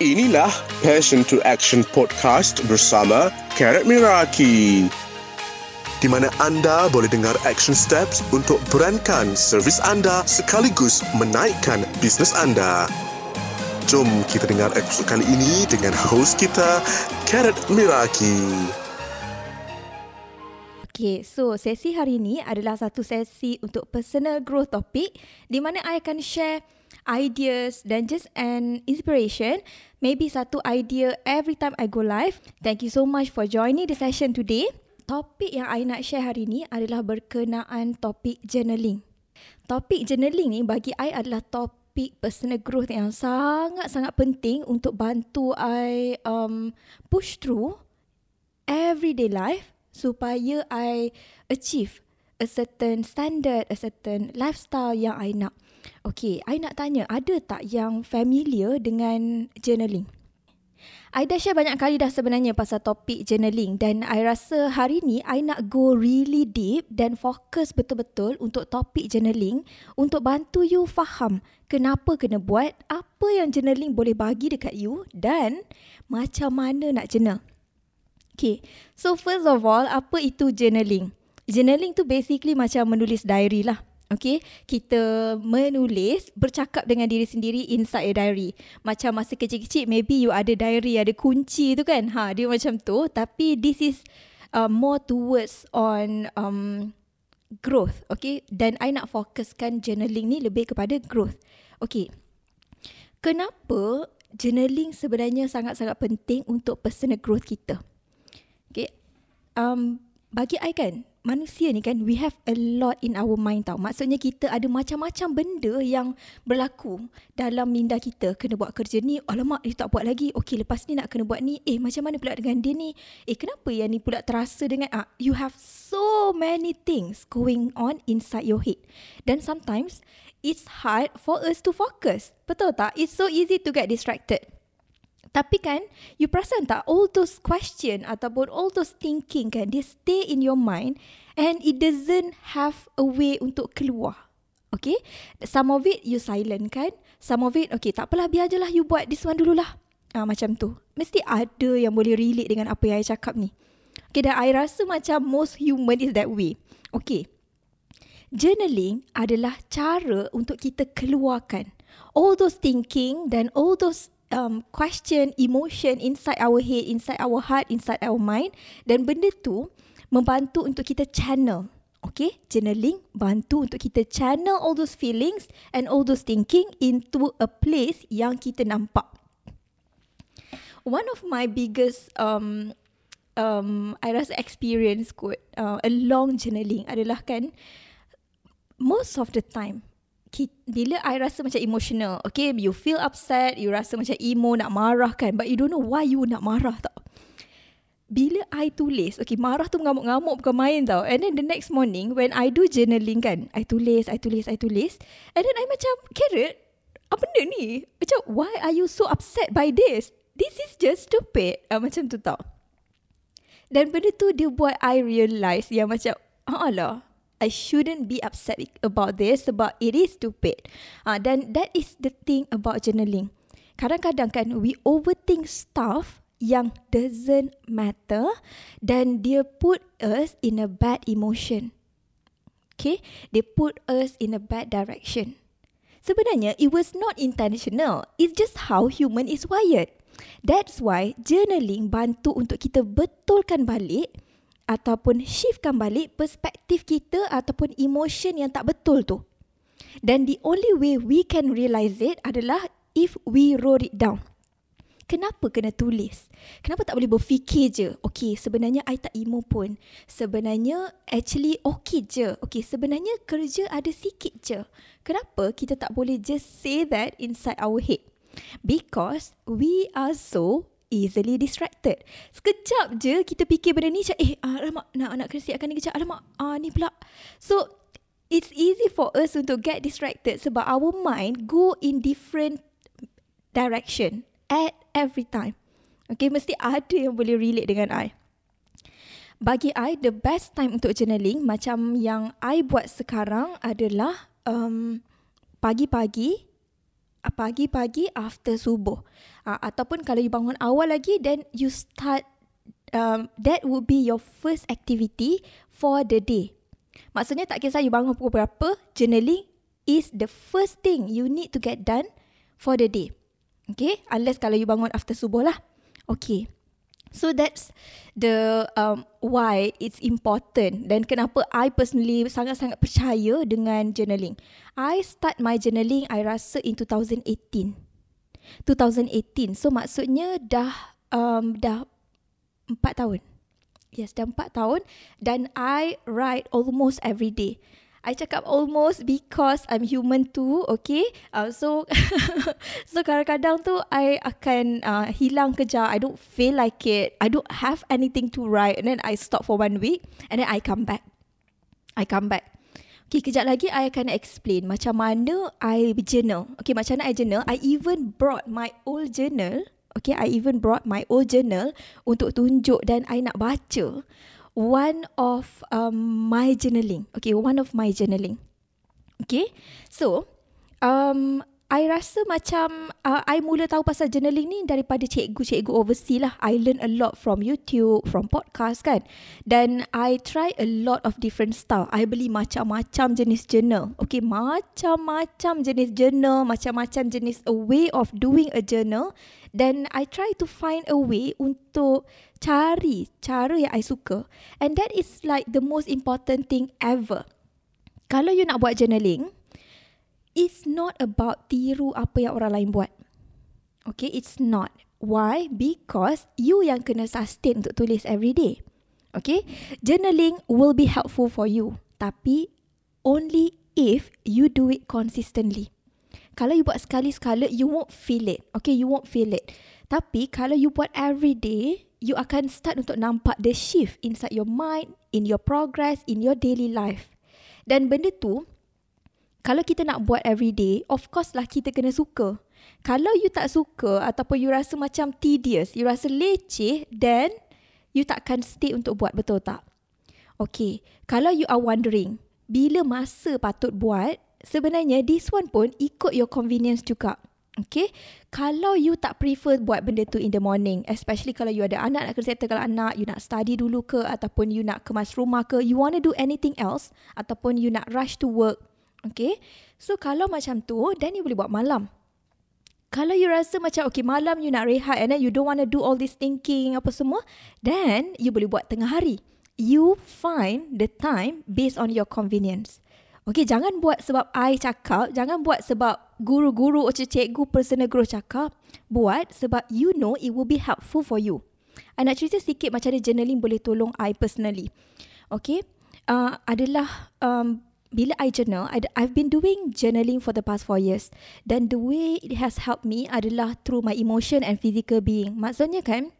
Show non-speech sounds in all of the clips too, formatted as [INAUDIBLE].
Inilah Passion to Action Podcast bersama Karat Miraki. Di mana anda boleh dengar action steps untuk berankan servis anda sekaligus menaikkan bisnes anda. Jom kita dengar episod kali ini dengan host kita, Karat Miraki. Okay, so sesi hari ini adalah satu sesi untuk personal growth topic di mana I akan share ideas dan just an inspiration. Maybe satu idea every time I go live. Thank you so much for joining the session today. Topik yang I nak share hari ini adalah berkenaan topik journaling. Topik journaling ni bagi I adalah topik personal growth yang sangat-sangat penting untuk bantu I um, push through everyday life supaya I achieve a certain standard, a certain lifestyle yang I nak. Okay, I nak tanya, ada tak yang familiar dengan journaling? I dah share banyak kali dah sebenarnya pasal topik journaling dan I rasa hari ni I nak go really deep dan fokus betul-betul untuk topik journaling untuk bantu you faham kenapa kena buat, apa yang journaling boleh bagi dekat you dan macam mana nak journal. Okay, so first of all, apa itu journaling? Journaling tu basically macam menulis diary lah. Okay, kita menulis, bercakap dengan diri sendiri inside a diary. Macam masa kecil-kecil, maybe you ada diary, ada kunci tu kan. Ha, dia macam tu. Tapi this is uh, more towards on um, growth. Okay, dan I nak fokuskan journaling ni lebih kepada growth. Okay, kenapa journaling sebenarnya sangat-sangat penting untuk personal growth kita? Okay, um, bagi I kan, manusia ni kan we have a lot in our mind tau. Maksudnya kita ada macam-macam benda yang berlaku dalam minda kita. Kena buat kerja ni, alamak dia tak buat lagi. Okey lepas ni nak kena buat ni. Eh macam mana pula dengan dia ni? Eh kenapa yang ni pula terasa dengan ah you have so many things going on inside your head. Dan sometimes it's hard for us to focus. Betul tak? It's so easy to get distracted. Tapi kan, you perasan tak all those question ataupun all those thinking kan, dia stay in your mind and it doesn't have a way untuk keluar. Okay? Some of it you silent kan? Some of it, okay tak biar je lah you buat this one dululah. Ah, macam tu. Mesti ada yang boleh relate dengan apa yang I cakap ni. Okay, dan I rasa macam most human is that way. Okay. Journaling adalah cara untuk kita keluarkan all those thinking dan all those um, question, emotion inside our head, inside our heart, inside our mind dan benda tu membantu untuk kita channel. Okay, journaling bantu untuk kita channel all those feelings and all those thinking into a place yang kita nampak. One of my biggest um, um, I rasa experience kot uh, along journaling adalah kan most of the time bila I rasa macam emotional, okay, you feel upset, you rasa macam emo nak marah kan, but you don't know why you nak marah tau. Bila I tulis, okay, marah tu mengamuk-ngamuk bukan main tau. And then the next morning, when I do journaling kan, I tulis, I tulis, I tulis. And then I macam, Carrot, apa benda ni? Macam, why are you so upset by this? This is just stupid. Uh, macam tu tau. Dan benda tu dia buat I realise yang macam, alah, I shouldn't be upset about this sebab it is stupid. Uh, dan that is the thing about journaling. Kadang-kadang kan we overthink stuff yang doesn't matter dan dia put us in a bad emotion. Okay, they put us in a bad direction. Sebenarnya it was not intentional. It's just how human is wired. That's why journaling bantu untuk kita betulkan balik ataupun shiftkan balik perspektif kita ataupun emotion yang tak betul tu. Dan the only way we can realize it adalah if we wrote it down. Kenapa kena tulis? Kenapa tak boleh berfikir je? Okay, sebenarnya I tak emo pun. Sebenarnya actually okay je. Okay, sebenarnya kerja ada sikit je. Kenapa kita tak boleh just say that inside our head? Because we are so easily distracted. Sekejap je kita fikir benda ni, eh alamak nak nak kena siapkan ni kejap, alamak ah ni pula. So it's easy for us untuk get distracted sebab our mind go in different direction at every time. Okay, mesti ada yang boleh relate dengan I. Bagi I, the best time untuk journaling macam yang I buat sekarang adalah um, pagi-pagi pagi-pagi after subuh. Uh, ataupun kalau you bangun awal lagi, then you start, um, that would be your first activity for the day. Maksudnya tak kisah you bangun pukul berapa, journaling is the first thing you need to get done for the day. Okay, unless kalau you bangun after subuh lah. Okay. So that's the um, why it's important dan kenapa I personally sangat-sangat percaya dengan journaling. I start my journaling I rasa in 2018. 2018. So maksudnya dah um, dah 4 tahun. Yes, dah 4 tahun dan I write almost every day. I cakap almost because I'm human too, okay? Uh, so, [LAUGHS] so kadang-kadang tu I akan uh, hilang kerja. I don't feel like it. I don't have anything to write. And then I stop for one week. And then I come back. I come back. Okay, kejap lagi I akan explain macam mana I journal. Okay, macam mana I journal. I even brought my old journal. Okay, I even brought my old journal untuk tunjuk dan I nak baca one of um, my journaling. Okay, one of my journaling. Okay, so um, I rasa macam uh, I mula tahu pasal journaling ni daripada cikgu-cikgu overseas lah. I learn a lot from YouTube, from podcast kan. Dan I try a lot of different style. I beli macam-macam jenis journal. Okay, macam-macam jenis journal, macam-macam jenis a way of doing a journal. Dan I try to find a way untuk cari cara yang I suka. And that is like the most important thing ever. Kalau you nak buat journaling, it's not about tiru apa yang orang lain buat. Okay, it's not. Why? Because you yang kena sustain untuk tulis every day. Okay, journaling will be helpful for you. Tapi only if you do it consistently. Kalau you buat sekali-sekala, you won't feel it. Okay, you won't feel it. Tapi kalau you buat every day, you akan start untuk nampak the shift inside your mind, in your progress, in your daily life. Dan benda tu, kalau kita nak buat every day, of course lah kita kena suka. Kalau you tak suka ataupun you rasa macam tedious, you rasa leceh, then you takkan stay untuk buat, betul tak? Okay, kalau you are wondering, bila masa patut buat, sebenarnya this one pun ikut your convenience juga. Okay, kalau you tak prefer buat benda tu in the morning, especially kalau you ada anak nak kena settle kalau anak, you nak study dulu ke ataupun you nak kemas rumah ke, you want to do anything else ataupun you nak rush to work, Okay. So kalau macam tu, then you boleh buat malam. Kalau you rasa macam okay malam you nak rehat and then you don't want to do all this thinking apa semua, then you boleh buat tengah hari. You find the time based on your convenience. Okay, jangan buat sebab I cakap, jangan buat sebab guru-guru atau cikgu personal growth cakap. Buat sebab you know it will be helpful for you. I nak cerita sikit macam mana journaling boleh tolong I personally. Okay, uh, adalah um, bila I journal, I, I've been doing journaling for the past four years. Dan the way it has helped me adalah through my emotion and physical being. Maksudnya kan,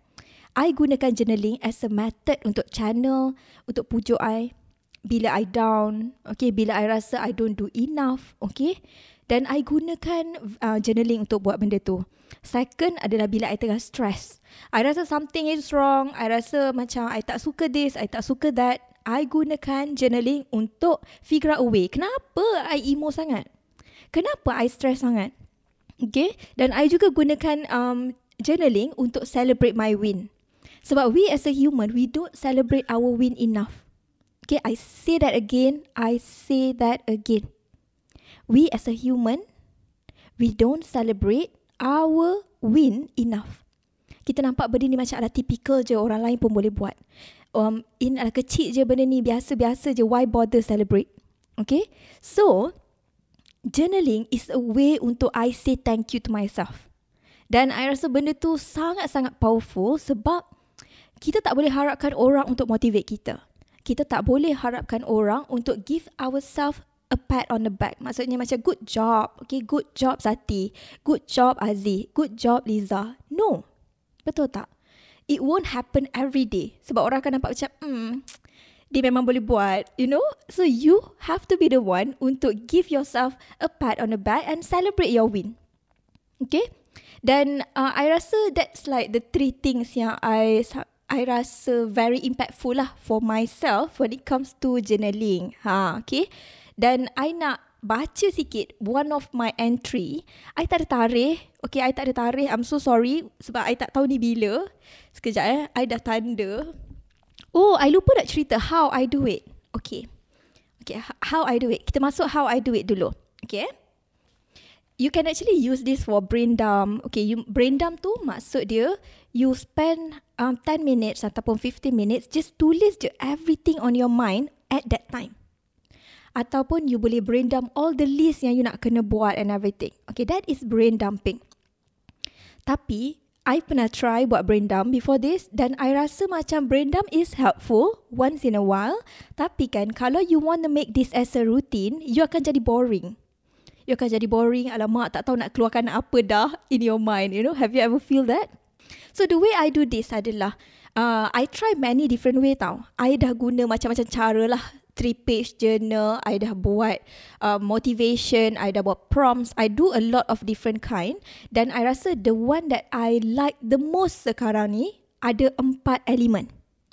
I gunakan journaling as a method untuk channel, untuk pujuk I. Bila I down, okay, bila I rasa I don't do enough, okay. Dan I gunakan uh, journaling untuk buat benda tu. Second adalah bila I tengah stress. I rasa something is wrong. I rasa macam I tak suka this, I tak suka that. I gunakan journaling untuk figure out a way. Kenapa I emo sangat? Kenapa I stress sangat? Okay. Dan I juga gunakan um, journaling untuk celebrate my win. Sebab we as a human, we don't celebrate our win enough. Okay, I say that again. I say that again. We as a human, we don't celebrate our win enough. Kita nampak benda ni macam ada typical je orang lain pun boleh buat um, in adalah kecil je benda ni biasa-biasa je why bother celebrate okay so journaling is a way untuk I say thank you to myself dan I rasa benda tu sangat-sangat powerful sebab kita tak boleh harapkan orang untuk motivate kita kita tak boleh harapkan orang untuk give ourselves a pat on the back. Maksudnya macam good job. Okay, good job Sati. Good job Aziz. Good job Liza. No. Betul tak? It won't happen every day. Sebab orang akan nampak macam, hmm, [TSK] dia memang boleh buat, you know? So you have to be the one untuk give yourself a pat on the back and celebrate your win. Okay? Dan uh, I rasa that's like the three things yang I I rasa very impactful lah for myself when it comes to journaling. Ha, okay? Dan I nak baca sikit one of my entry. I tak ada tarikh. Okay, I tak ada tarikh. I'm so sorry sebab I tak tahu ni bila. Sekejap eh, I dah tanda. Oh, I lupa nak cerita how I do it. Okay. Okay, how I do it. Kita masuk how I do it dulu. Okay. You can actually use this for brain dump. Okay, you brain dump tu maksud dia you spend um, 10 minutes ataupun 15 minutes just tulis je everything on your mind at that time. Ataupun you boleh brain dump all the list yang you nak kena buat and everything. Okay, that is brain dumping. Tapi, I pernah try buat brain dump before this dan I rasa macam brain dump is helpful once in a while. Tapi kan, kalau you want to make this as a routine, you akan jadi boring. You akan jadi boring. Alamak, tak tahu nak keluarkan apa dah in your mind. You know, have you ever feel that? So the way I do this adalah, uh, I try many different way tau. I dah guna macam-macam cara lah three page journal, I dah buat uh, motivation, I dah buat prompts, I do a lot of different kind dan I rasa the one that I like the most sekarang ni ada empat elemen.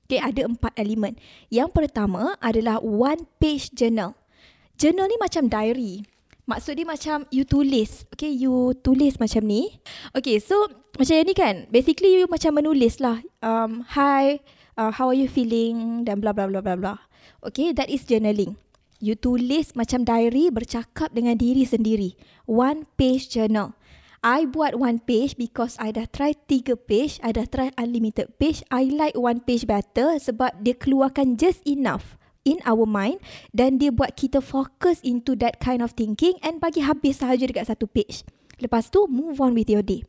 Okay, ada empat elemen. Yang pertama adalah one page journal. Journal ni macam diary. Maksud dia macam you tulis. Okay, you tulis macam ni. Okay, so macam ni kan. Basically, you macam menulis lah. Um, hi, uh, how are you feeling? Dan bla bla bla bla bla. Okay, that is journaling. You tulis macam diary bercakap dengan diri sendiri. One page journal. I buat one page because I dah try tiga page. I dah try unlimited page. I like one page better sebab dia keluarkan just enough in our mind dan dia buat kita fokus into that kind of thinking and bagi habis sahaja dekat satu page. Lepas tu, move on with your day.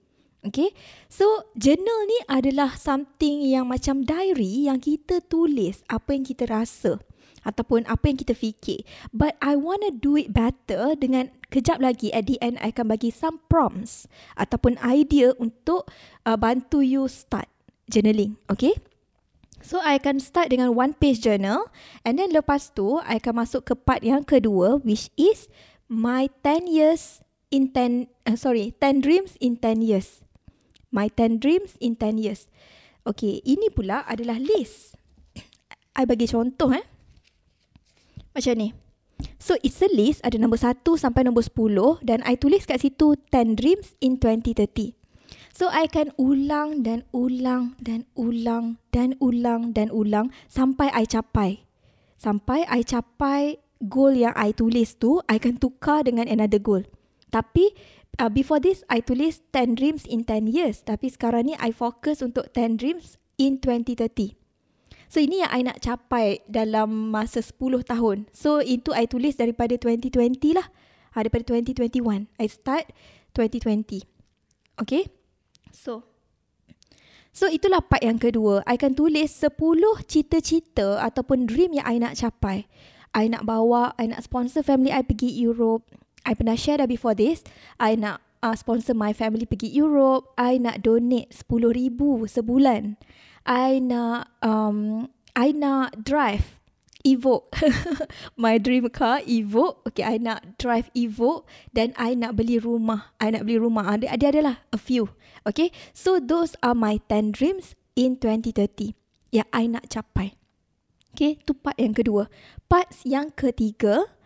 Okay, so journal ni adalah something yang macam diary yang kita tulis apa yang kita rasa ataupun apa yang kita fikir. But I want to do it better dengan kejap lagi at the end I akan bagi some prompts ataupun idea untuk uh, bantu you start journaling. Okay? So I akan start dengan one page journal and then lepas tu I akan masuk ke part yang kedua which is my 10 years in 10 uh, sorry 10 dreams in 10 years. My 10 dreams in 10 years. Okay, ini pula adalah list. I bagi contoh eh. Macam ni. So it's a list ada nombor 1 sampai nombor 10 dan I tulis kat situ 10 dreams in 2030. So I akan ulang dan ulang dan ulang dan ulang dan ulang sampai I capai. Sampai I capai goal yang I tulis tu, I akan tukar dengan another goal. Tapi uh, before this I tulis 10 dreams in 10 years, tapi sekarang ni I fokus untuk 10 dreams in 2030. So ini yang I nak capai dalam masa 10 tahun. So itu I tulis daripada 2020 lah. Ha, daripada 2021. I start 2020. Okay. So. So itulah part yang kedua. I akan tulis 10 cita-cita ataupun dream yang I nak capai. I nak bawa, I nak sponsor family I pergi Europe. I pernah share dah before this. I nak uh, sponsor my family pergi Europe. I nak donate RM10,000 sebulan. I nak um I nak drive Evoque. [LAUGHS] My dream car Evoque. Okay, I nak drive Evoque dan I nak beli rumah. I nak beli rumah. Ada ada adalah a few. Okay, so those are my 10 dreams in 2030 yang I nak capai. Okay, tu part yang kedua. Part yang ketiga,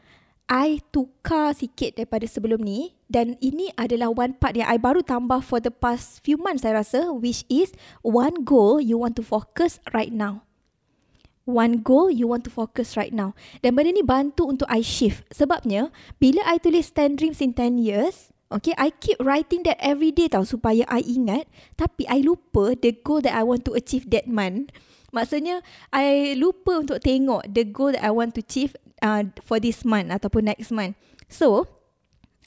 I tukar sikit daripada sebelum ni dan ini adalah one part yang I baru tambah for the past few months saya rasa which is one goal you want to focus right now. One goal you want to focus right now. Dan benda ni bantu untuk I shift. Sebabnya, bila I tulis 10 dreams in 10 years, okay, I keep writing that every day tau supaya I ingat. Tapi I lupa the goal that I want to achieve that month. Maksudnya, I lupa untuk tengok the goal that I want to achieve uh, for this month ataupun next month. So,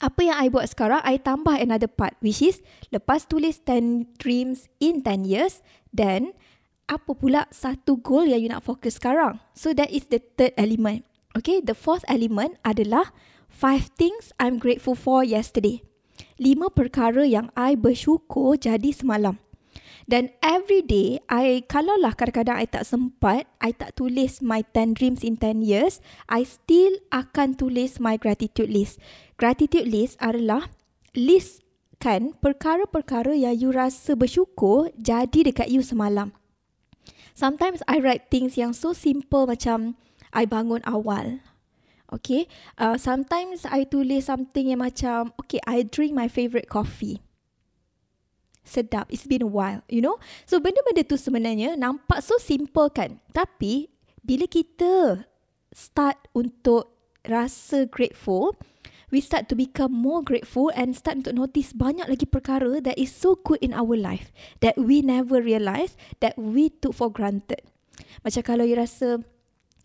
apa yang I buat sekarang, I tambah another part which is lepas tulis 10 dreams in 10 years, then apa pula satu goal yang you nak fokus sekarang? So that is the third element. Okay, the fourth element adalah five things I'm grateful for yesterday. Lima perkara yang I bersyukur jadi semalam. Dan every day, I kalau lah kadang-kadang I tak sempat, I tak tulis my 10 dreams in 10 years, I still akan tulis my gratitude list. Gratitude list adalah list kan perkara-perkara yang you rasa bersyukur jadi dekat you semalam. Sometimes I write things yang so simple macam I bangun awal. Okay, uh, sometimes I tulis something yang macam, okay, I drink my favourite coffee. Sedap, it's been a while, you know. So, benda-benda tu sebenarnya nampak so simple kan. Tapi, bila kita start untuk rasa grateful, we start to become more grateful and start to notice banyak lagi perkara that is so good in our life that we never realise that we took for granted. Macam kalau you rasa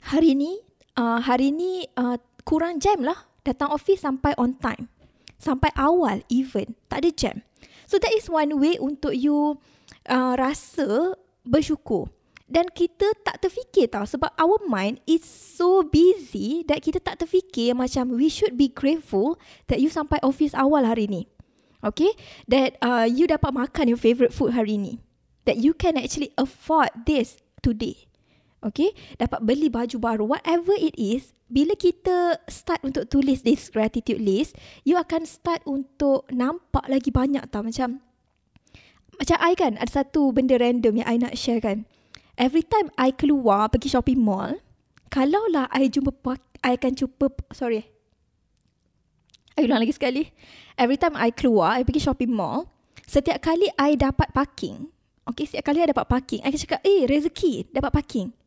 hari ni uh, hari ni uh, kurang jam lah. Datang office sampai on time. Sampai awal even. Tak ada jam. So that is one way untuk you uh, rasa bersyukur. Dan kita tak terfikir tau sebab our mind is so busy that kita tak terfikir macam we should be grateful that you sampai office awal hari ni. Okay? That uh, you dapat makan your favourite food hari ni. That you can actually afford this today. Okay, dapat beli baju baru, whatever it is, bila kita start untuk tulis this gratitude list, you akan start untuk nampak lagi banyak tau macam macam I kan, ada satu benda random yang I nak share kan. Every time I keluar pergi shopping mall, kalau lah I jumpa, I akan jumpa, sorry. I ulang lagi sekali. Every time I keluar, I pergi shopping mall, setiap kali I dapat parking, okay, setiap kali I dapat parking, I akan cakap, eh, rezeki, dapat parking.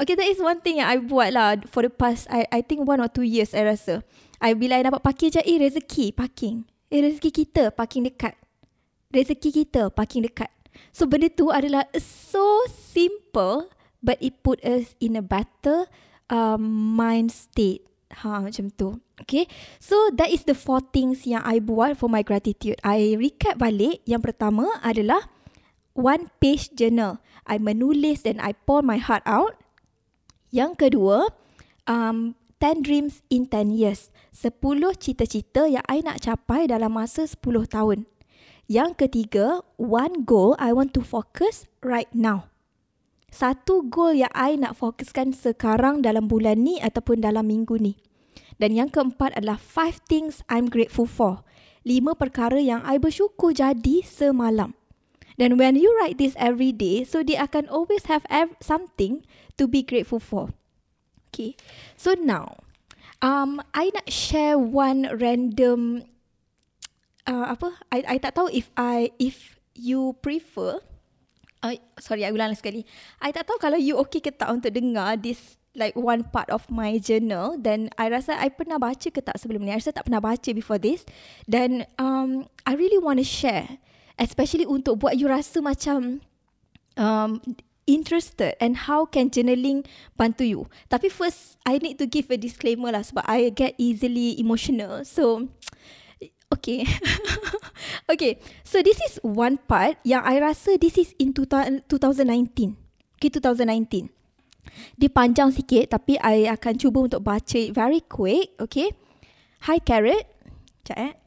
Okay, that is one thing yang I buat lah for the past, I I think one or two years I rasa. I bila I dapat parking je, eh rezeki parking. Eh rezeki kita parking dekat. Rezeki kita parking dekat. So benda tu adalah so simple but it put us in a better um, mind state. Ha macam tu. Okay. So that is the four things yang I buat for my gratitude. I recap balik. Yang pertama adalah one page journal. I menulis dan I pour my heart out. Yang kedua, um, 10 dreams in 10 years. 10 cita-cita yang I nak capai dalam masa 10 tahun. Yang ketiga, one goal I want to focus right now. Satu goal yang I nak fokuskan sekarang dalam bulan ni ataupun dalam minggu ni. Dan yang keempat adalah five things I'm grateful for. Lima perkara yang I bersyukur jadi semalam. Dan when you write this every day, so they akan always have ev- something to be grateful for. Okay, so now, um, I nak share one random, uh, apa? I I tak tahu if I if you prefer. Uh, sorry, I ulang sekali. I tak tahu kalau you okay ke tak untuk dengar this like one part of my journal then I rasa I pernah baca ke tak sebelum ni I rasa tak pernah baca before this then um I really want to share especially untuk buat you rasa macam um, interested and how can journaling bantu you. Tapi first, I need to give a disclaimer lah sebab I get easily emotional. So, [TSK] okay. [LAUGHS] okay, so this is one part yang I rasa this is in 2019. Okay, 2019. Dia panjang sikit tapi I akan cuba untuk baca it very quick. Okay. Hi Carrot. Sekejap eh.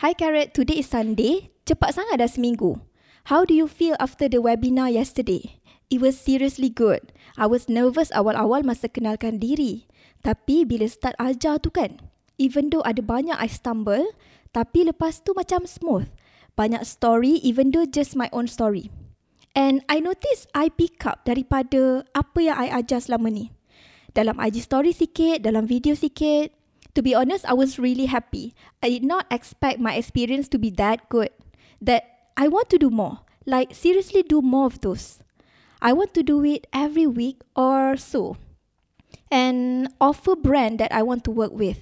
Hi Carrot, today is Sunday. Cepat sangat dah seminggu. How do you feel after the webinar yesterday? It was seriously good. I was nervous awal-awal masa kenalkan diri. Tapi bila start ajar tu kan, even though ada banyak I stumble, tapi lepas tu macam smooth. Banyak story even though just my own story. And I notice I pick up daripada apa yang I ajar selama ni. Dalam IG story sikit, dalam video sikit, to be honest, I was really happy. I did not expect my experience to be that good. That I want to do more. Like, seriously, do more of those. I want to do it every week or so. And offer brand that I want to work with.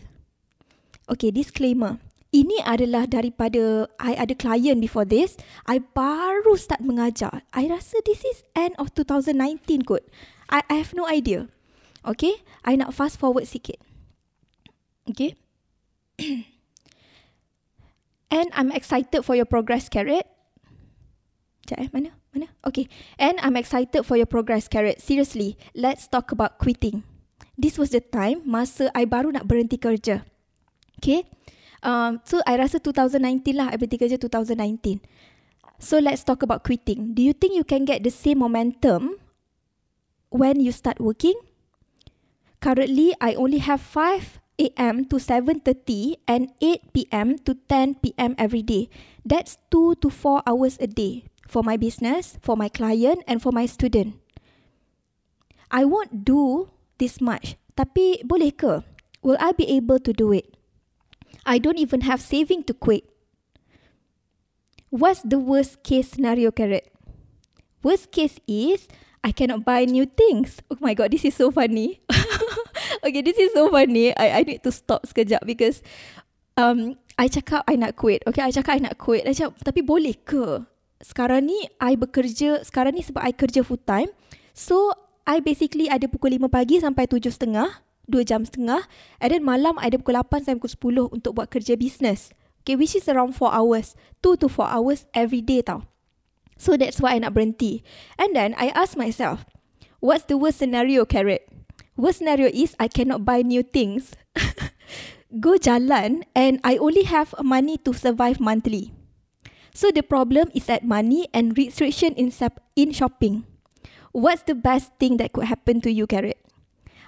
Okay, disclaimer. Ini adalah daripada I ada client before this. I baru start mengajar. I rasa this is end of 2019 kot. I, I have no idea. Okay, I nak fast forward sikit. Okay. [COUGHS] and I'm excited for your progress, Carrot. Sekejap eh, mana? Mana? Okay. And I'm excited for your progress, Carrot. Seriously, let's talk about quitting. This was the time masa I baru nak berhenti kerja. Okay. Um, so, I rasa 2019 lah. I berhenti kerja 2019. So, let's talk about quitting. Do you think you can get the same momentum when you start working? Currently, I only have five a.m. to 7.30 and 8 p.m. to 10 p.m. every day. That's 2 to 4 hours a day for my business, for my client and for my student. I won't do this much. Tapi boleh ke? Will I be able to do it? I don't even have saving to quit. What's the worst case scenario, Carrot? Worst case is I cannot buy new things. Oh my god, this is so funny. [LAUGHS] okay, this is so funny. I I need to stop sekejap because um I cakap I nak quit. Okay, I cakap I nak quit. I cakap, tapi boleh ke? Sekarang ni I bekerja, sekarang ni sebab I kerja full time. So, I basically ada pukul 5 pagi sampai 7.30, 2 jam setengah. And then malam I ada pukul 8 sampai pukul 10 untuk buat kerja business. Okay, which is around 4 hours. 2 to 4 hours every day tau. So, that's why I nak berhenti. And then, I ask myself, what's the worst scenario, Carrot? Worst scenario is I cannot buy new things. [LAUGHS] go jalan and I only have money to survive monthly. So the problem is at money and restriction in, in shopping. What's the best thing that could happen to you, Carrot?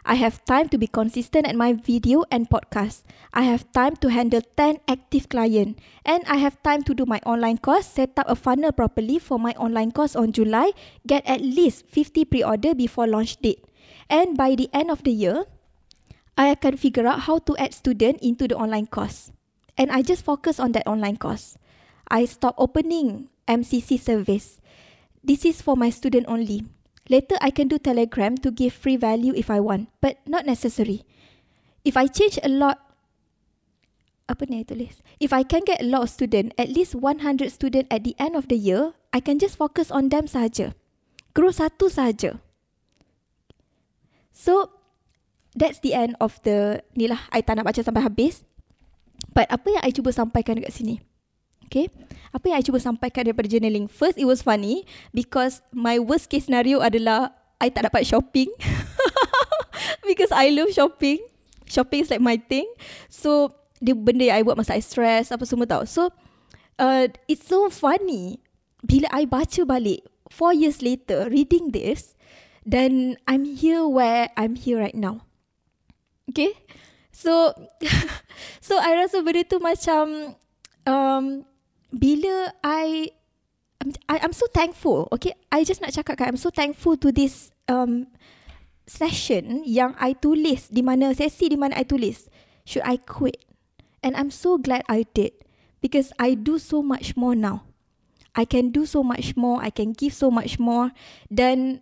I have time to be consistent at my video and podcast. I have time to handle 10 active client and I have time to do my online course, set up a funnel properly for my online course on July, get at least 50 pre-order before launch date. And by the end of the year, I akan figure out how to add student into the online course. And I just focus on that online course. I stop opening MCC service. This is for my student only. Later, I can do Telegram to give free value if I want, but not necessary. If I change a lot, apa ni tulis? If I can get a lot of student, at least 100 student at the end of the year, I can just focus on them saja. Grow satu saja. So, that's the end of the ni lah I tak nak baca sampai habis but apa yang I cuba sampaikan dekat sini okay? Apa yang I cuba sampaikan daripada journaling? First it was funny because my worst case scenario adalah I tak dapat shopping. [LAUGHS] Because I love shopping. Shopping is like my thing. So dia benda yang I buat masa I stress apa semua tau. So uh, it's so funny. Bila I baca balik four years later reading this then I'm here where I'm here right now. Okay? So [LAUGHS] So I rasa benda tu macam um, Bila I I'm so thankful Okay? I just nak cakap kan I'm so thankful to this um, Session Yang I tulis Di mana Sesi di mana I tulis Should I quit? And I'm so glad I did Because I do so much more now. I can do so much more I can give so much more Dan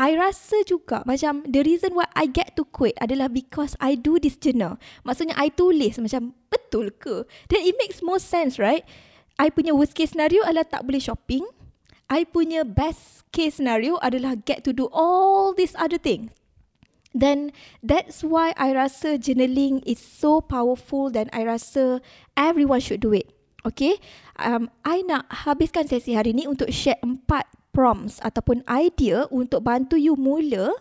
I rasa juga macam the reason why I get to quit adalah because I do this journal. Maksudnya I tulis macam betul ke? Then it makes more sense, right? I punya worst case scenario adalah tak boleh shopping. I punya best case scenario adalah get to do all these other things. Then that's why I rasa journaling is so powerful dan I rasa everyone should do it. Okay? Um, I nak habiskan sesi hari ni untuk share empat prompts ataupun idea untuk bantu you mula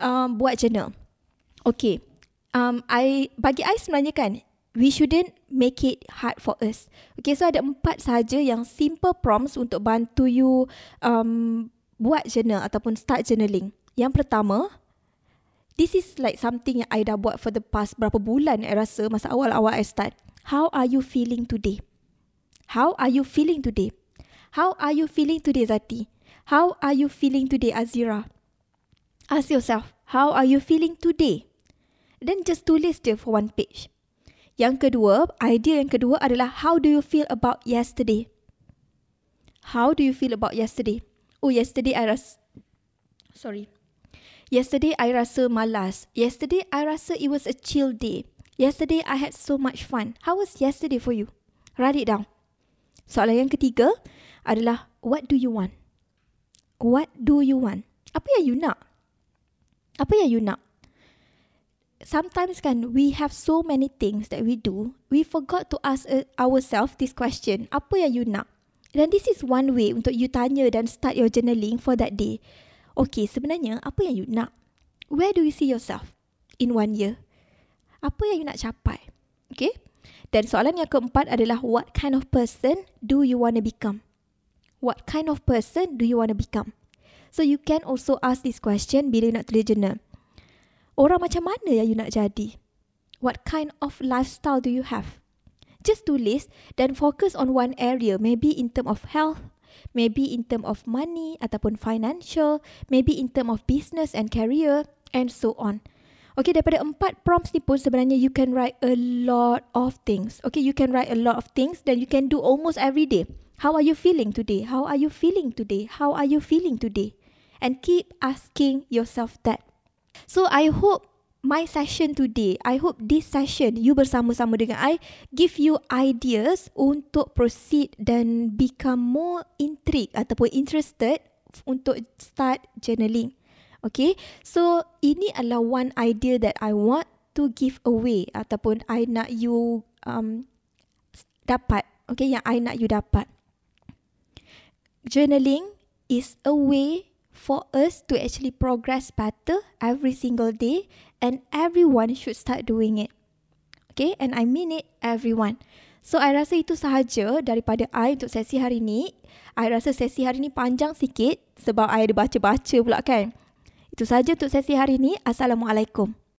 um, buat journal. Okay. Um, I, bagi I sebenarnya kan, we shouldn't make it hard for us. Okay, so ada empat saja yang simple prompts untuk bantu you um, buat journal ataupun start journaling. Yang pertama, this is like something yang I dah buat for the past berapa bulan I rasa masa awal-awal I start. How are you feeling today? How are you feeling today? How are you feeling today, Zati? How are you feeling today, Azira? Ask yourself, how are you feeling today? Then just tulis dia for one page. Yang kedua, idea yang kedua adalah how do you feel about yesterday? How do you feel about yesterday? Oh, yesterday I rasa... Sorry. Yesterday I rasa malas. Yesterday I rasa it was a chill day. Yesterday I had so much fun. How was yesterday for you? Write it down. Soalan yang ketiga adalah what do you want? What do you want? Apa yang you nak? Apa yang you nak? Sometimes kan, we have so many things that we do, we forgot to ask uh, ourselves this question. Apa yang you nak? Dan this is one way untuk you tanya dan start your journaling for that day. Okay, sebenarnya apa yang you nak? Where do you see yourself in one year? Apa yang you nak capai? Okay? Dan soalan yang keempat adalah what kind of person do you want to become? What kind of person do you want to become? So you can also ask this question bila nak tulis journal. Orang macam mana yang you nak jadi? What kind of lifestyle do you have? Just tulis dan focus on one area, maybe in term of health, maybe in term of money ataupun financial, maybe in term of business and career. and so on. Okay, daripada empat prompts ni pun sebenarnya you can write a lot of things. Okay, you can write a lot of things then you can do almost every day. How are you feeling today? How are you feeling today? How are you feeling today? And keep asking yourself that. So I hope my session today, I hope this session you bersama-sama dengan I give you ideas untuk proceed dan become more intrigued ataupun interested untuk start journaling. Okay, so ini adalah one idea that I want to give away ataupun I nak you um, dapat. Okay, yang I nak you dapat. Journaling is a way for us to actually progress better every single day and everyone should start doing it. Okay, and I mean it, everyone. So, I rasa itu sahaja daripada I untuk sesi hari ni. I rasa sesi hari ni panjang sikit sebab I ada baca-baca pula kan. Itu saja untuk sesi hari ini. Assalamualaikum.